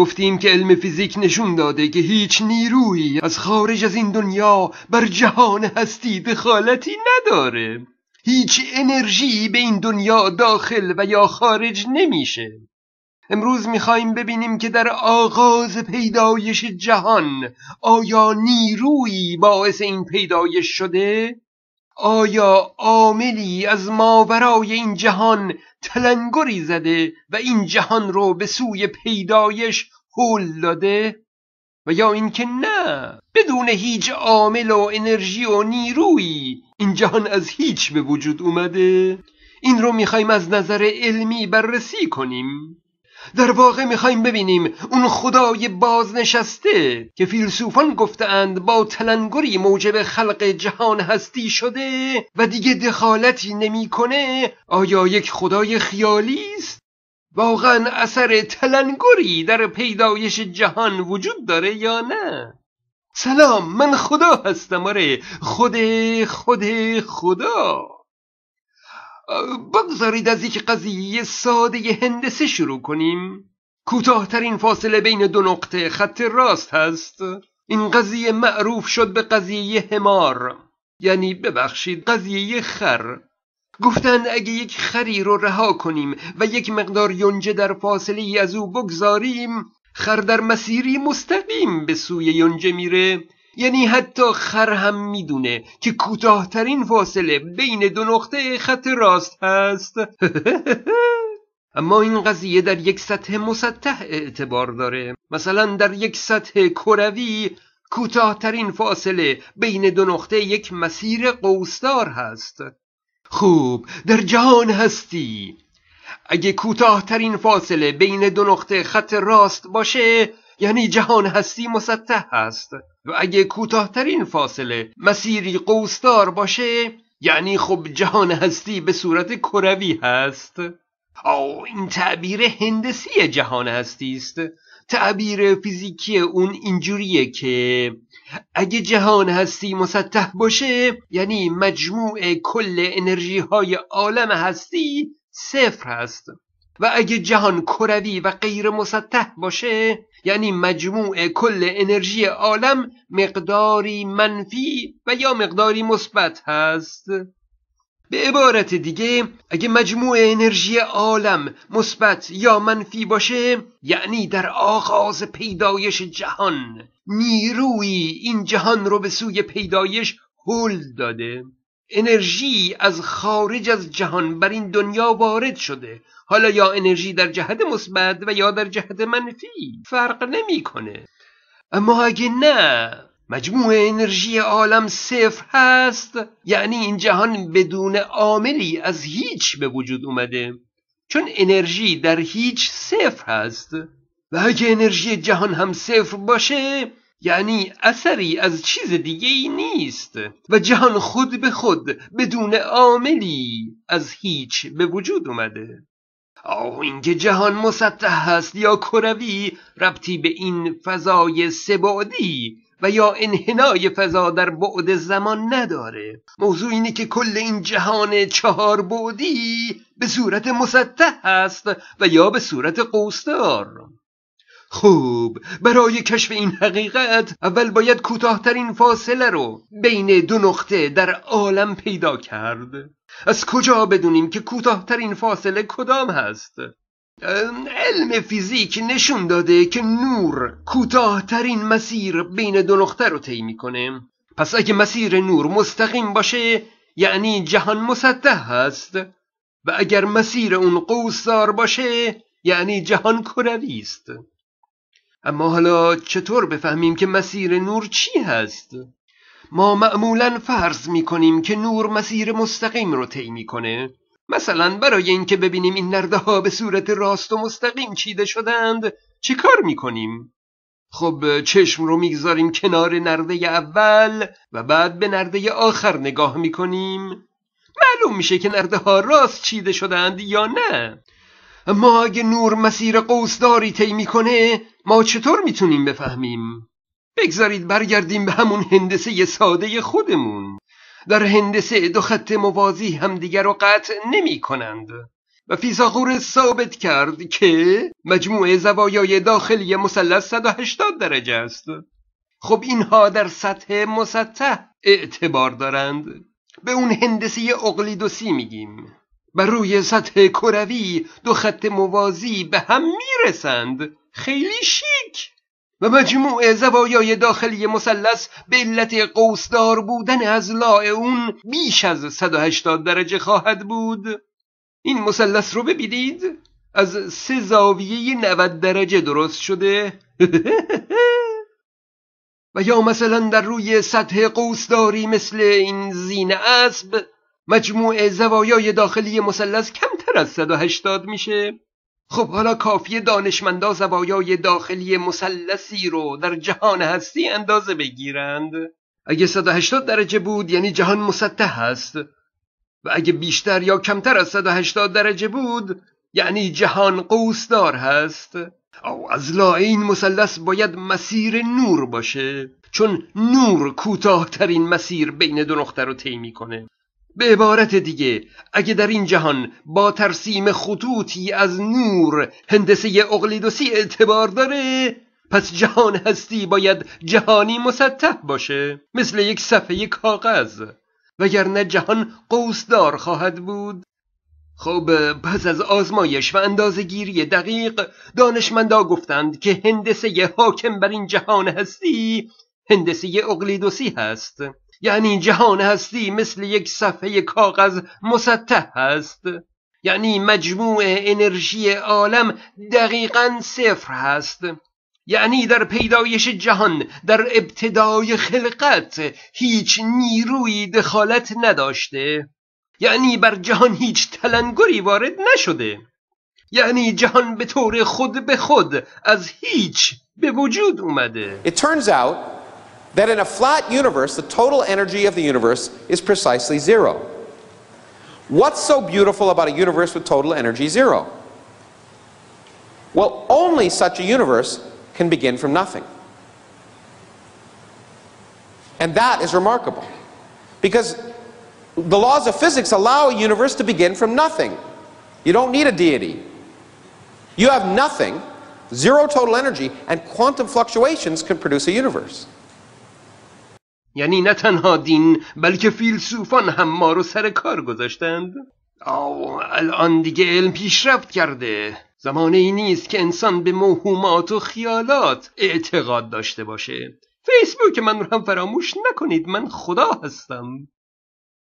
گفتیم که علم فیزیک نشون داده که هیچ نیرویی از خارج از این دنیا بر جهان هستی دخالتی نداره هیچ انرژی به این دنیا داخل و یا خارج نمیشه امروز می‌خوایم ببینیم که در آغاز پیدایش جهان آیا نیرویی باعث این پیدایش شده؟ آیا عاملی از ماورای این جهان تلنگری زده و این جهان رو به سوی پیدایش هل داده؟ و یا اینکه نه بدون هیچ عامل و انرژی و نیرویی این جهان از هیچ به وجود اومده این رو می‌خوایم از نظر علمی بررسی کنیم در واقع می‌خوایم ببینیم اون خدای بازنشسته که فیلسوفان گفتند با تلنگری موجب خلق جهان هستی شده و دیگه دخالتی نمی‌کنه آیا یک خدای خیالی است واقعا اثر تلنگری در پیدایش جهان وجود داره یا نه؟ سلام من خدا هستم آره خود خود خدا. بگذارید از یک قضیه ساده هندسه شروع کنیم. کوتاهترین فاصله بین دو نقطه خط راست هست. این قضیه معروف شد به قضیه همار یعنی ببخشید قضیه خر. گفتند اگه یک خری رو رها کنیم و یک مقدار یونجه در فاصله از او بگذاریم خر در مسیری مستقیم به سوی یونجه میره. یعنی حتی خر هم می‌دونه که کوتاهترین فاصله بین دو نقطه خط راست هست اما این قضیه در یک سطح مسطح اعتبار داره. مثلا در یک سطح کروی کوتاهترین فاصله بین دو نقطه یک مسیر قوسدار هست. خوب در جهان هستی. اگه کوتاهترین فاصله بین دو نقطه خط راست باشه یعنی جهان هستی مسطح هست و اگه کوتاهترین فاصله مسیری قوسدار باشه یعنی خب جهان هستی به صورت کروی هست. او این تعبیر هندسی جهان هستی است. تعبیر فیزیکی اون اینجوریه که اگه جهان هستی مسطح باشه یعنی مجموع کل انرژی های عالم هستی صفر هست. و اگه جهان کروی و غیر مسطح باشه یعنی مجموع کل انرژی عالم مقداری منفی و یا مقداری مثبت هست. به عبارت دیگه اگه مجموع انرژی عالم مثبت یا منفی باشه یعنی در آغاز پیدایش جهان نیروی این جهان رو به سوی پیدایش هل داده. انرژی از خارج از جهان بر این دنیا وارد شده. حالا یا انرژی در جهت مثبت و یا در جهت منفی فرق نمی‌کنه. اما اگه نه مجموع انرژی عالم صفر هست. یعنی این جهان بدون عاملی از هیچ به وجود اومده. چون انرژی در هیچ صفر هست. و اگه انرژی جهان هم صفر باشه یعنی اثری از چیز دیگه ای نیست. و جهان خود به خود بدون عاملی از هیچ به وجود اومده. آه اینکه جهان مسطح هست یا کروی ربطی به این فضای سبعدی و یا انحنای فضا در بعد زمان نداره. موضوع اینه که کل این جهان چهار بعدی به صورت مسطح هست و یا به صورت قوسدار. خوب برای کشف این حقیقت اول باید کوتاهترین فاصله رو بین دو نقطه در عالم پیدا کرد. از کجا بدونیم که کوتاهترین فاصله کدام هست؟ علم فیزیک نشون داده که نور کوتاهترین مسیر بین دو نقطه رو طی می‌کنه. پس اگه مسیر نور مستقیم باشه یعنی جهان مسطح هست و اگر مسیر اون قوسدار باشه یعنی جهان کروی است. اما حالا چطور بفهمیم که مسیر نور چی هست؟ ما معمولا فرض می‌کنیم که نور مسیر مستقیم رو طی می‌کنه. مثلا برای اینکه ببینیم این نرده ها به صورت راست و مستقیم چیده شدند چه کار می‌کنیم؟ خب چشم رو می‌گذاریم کنار نرده اول و بعد به نرده آخر نگاه می‌کنیم. معلوم میشه که نرده ها راست چیده شدند یا نه. اما اگه نور مسیر قوسداری طی می‌کنه ما چطور می‌تونیم بفهمیم؟ بگذارید برگردیم به همون هندسه ساده خودمون. در هندسه دو خط موازی همدیگر رو قطع نمی کنند. و فیساغور ثابت کرد که مجموع زوایای داخلی مثلث 180 درجه است. خب اینها در سطح مسطح اعتبار دارند. به اون هندسه اقلیدوسی میگیم. بر روی سطح کروی دو خط موازی به هم می‌رسند. خیلی شیک! و مجموع زوایای داخلی مثلث به علت قوسدار بودن از اون بیش از 180 درجه خواهد بود. این مثلث رو ببینید. از سه زاویه 90 درجه درست شده. و یا مثلا در روی سطح قوسداری مثل این زین اسب مجموع زوایای داخلی مثلث کمتر از 180 میشه. خب حالا کافی دانشمندا زوایای داخلی مثلثی رو در جهان هستی اندازه بگیرند؟ اگه 180 درجه بود یعنی جهان مسطح هست و اگه بیشتر یا کمتر از 180 درجه بود یعنی جهان قوسدار هست. او از لای این مثلث باید مسیر نور باشه چون نور کوتاهترین مسیر بین دو نقطه رو طی می‌کنه. به عبارت دیگه اگه در این جهان با ترسیم خطوطی از نور هندسه اقلیدوسی اعتبار داره پس جهان هستی باید جهانی مسطح باشه مثل یک صفحه کاغذ. وگرنه جهان قوسدار خواهد بود. خب پس از آزمایش و اندازه گیری دقیق دانشمندا گفتند که هندسه حاکم بر این جهان هستی هندسه اقلیدوسی هست. یعنی جهان هستی مثل یک صفحه کاغذ مسطح هست یعنی مجموع انرژی عالم دقیقا صفر هست. یعنی در پیدایش جهان در ابتدای خلقت هیچ نیروی دخالت نداشته. یعنی بر جهان هیچ تلنگری وارد نشده. یعنی جهان به طور خود به خود از هیچ به وجود اومده. It turns out that in a flat universe the total energy of the universe is precisely zero. What's so beautiful about a universe with total energy zero? Well, only such a universe can begin from nothing. And that is remarkable. Because the laws of physics allow a universe to begin from nothing. You don't need a deity. You have nothing, zero total energy, and quantum fluctuations can produce a universe. یعنی نه تنها دین بلکه فیلسوفان هم ما رو سر کار گذاشتند. آو الان دیگه علم پیشرفت کرده. زمانه ای نیست که انسان به موهومات و خیالات اعتقاد داشته باشه. فیسبوک من رو هم فراموش نکنید من خدا هستم.